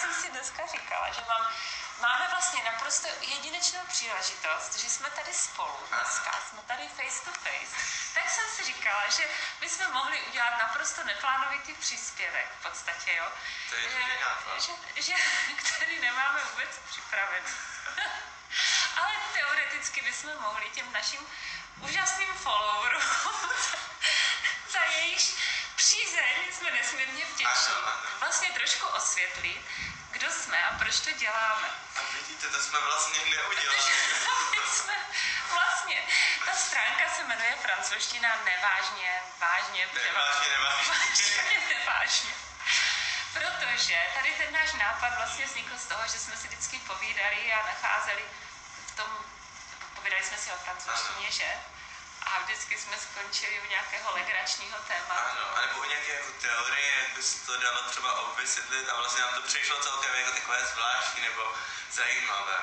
jsem si dneska říkala, že mám, máme vlastně naprosto jedinečnou příležitost, že jsme tady spolu dneska, jsme tady face to face, tak jsem si říkala, že bychom mohli udělat naprosto neplánovitý příspěvek v podstatě, jo? To je že, že, že, který nemáme vůbec připravený. Ale teoreticky bychom mohli těm našim úžasným followerům, za jejich přízeň jsme nesmírně vděční, Ano, ano. vlastně trošku osvětlit, kdo jsme a proč to děláme. A vidíte, to jsme vlastně neudělali. My jsme vlastně, ta stránka se jmenuje francouzština nevážně, vážně, Nevážně, nevážně. vážně, nevážně. Protože tady ten náš nápad vlastně vznikl z toho, že jsme si vždycky povídali a nacházeli v tom, povídali jsme si o francouzštině, že? A vždycky jsme skončili u nějakého legračního tématu. Ano, anebo u nějaké jako teorie, jak by se to dalo třeba obvysvětlit a vlastně nám to přišlo celkem jako takové zvláštní nebo zajímavé.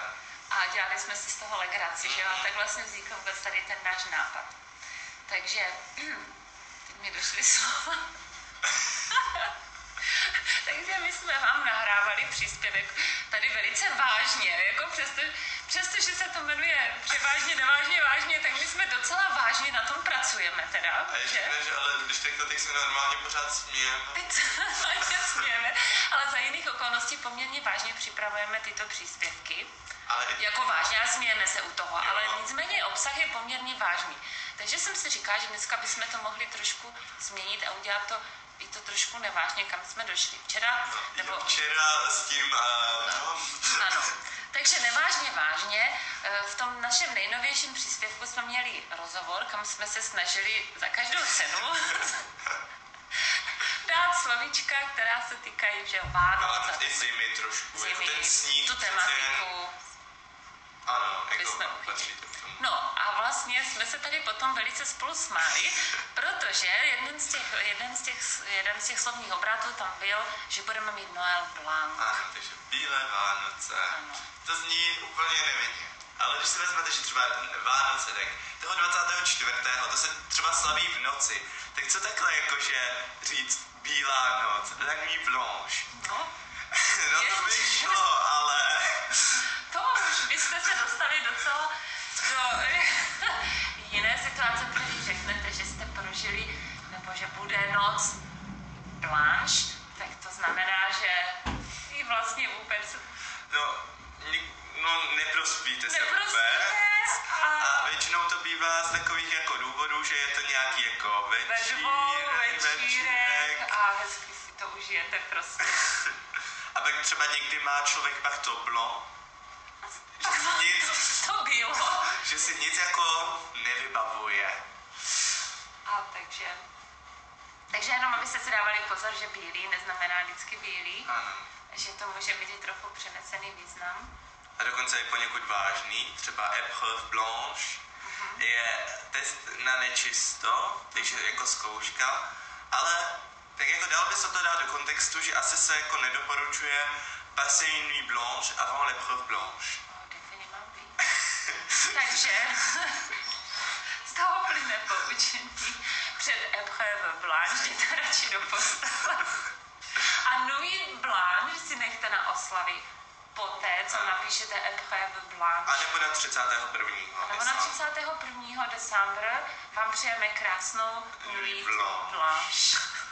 A dělali jsme si z toho legraci, že jo? A tak vlastně vznikl vůbec tady ten náš nápad. Takže, teď mi došly slova. Takže my jsme vám nahrávali příspěvek tady velice vážně, jako přesto, přestože se to jmenuje převážně, nevážně, vážně, tak my jsme docela vážně na tom pracujeme teda, A ještě že? ale když tak to teď se normálně pořád smějeme. Teď se smějeme, ale za jiných okolností poměrně vážně připravujeme tyto příspěvky. Ale Jako vážně a smějeme se u toho, Jo. ale nicméně obsah je poměrně vážný. Takže jsem si říkala, že dneska bychom to mohli trošku změnit a udělat to i to trošku nevážně, kam jsme došli. Včera, nebo včera s tím, uh, no, ano. Takže nevážně vážně, eh, v tom našem nejnovějším příspěvku jsme měli rozhovor, kam jsme se snažili za každou cenu dát slovíčka, která se týkají že Vánoc a zimy trošku, jako zimy, ten sníh. tu tematiku. Ano, jako. No a vlastně jsme se tady potom velice spolu smáli, protože jeden z těch, jeden z těch, jeden z těch slovních obrátů tam byl, že budeme mít Noel Blanc. Ano, takže bílé Vánoce. Ano. To zní úplně nevinně. Ale když si vezmete, že třeba Vánoce, tak toho 24. to se třeba slaví v noci. Tak co takhle jakože říct bílá noc, la nuit blanche. No, No to by šlo, ale... už byste se dostali docela do jiné situace, když řeknete, že jste prožili, nebo že bude noc blanche, tak to znamená, že ji vlastně vůbec No, no neprospíte se vůbec. neprostíte a A většinou to bývá z takových jako důvodů, že je to nějaký jako ve večír, dvou večírek a hezky si to užijete prostě. A pak třeba někdy má člověk pak to že si nic, To bylo. že si nic jako nevybavuje. A takže, takže jenom abyste si dávali pozor, že bílý neznamená vždycky bílý, Ano. že to může mít i trochu přenesený význam. A dokonce je poněkud vážný, třeba épreuve blanche je test na nečisto, takže jako zkouška, ale tak jako dal by se to dát do kontextu, že asi se jako nedoporučuje passer une nuit blanche avant l'épreuve blanche. Takže z toho plyne poučení před épreuve blanche, jděte radši do postele. A nuit blanche si nechte na oslavy poté, co napíšete épreuve blanche. A nebo na 31. Nebo na myslím. 31. decembra vám přejeme krásnou Nuit Blanche. Blanche.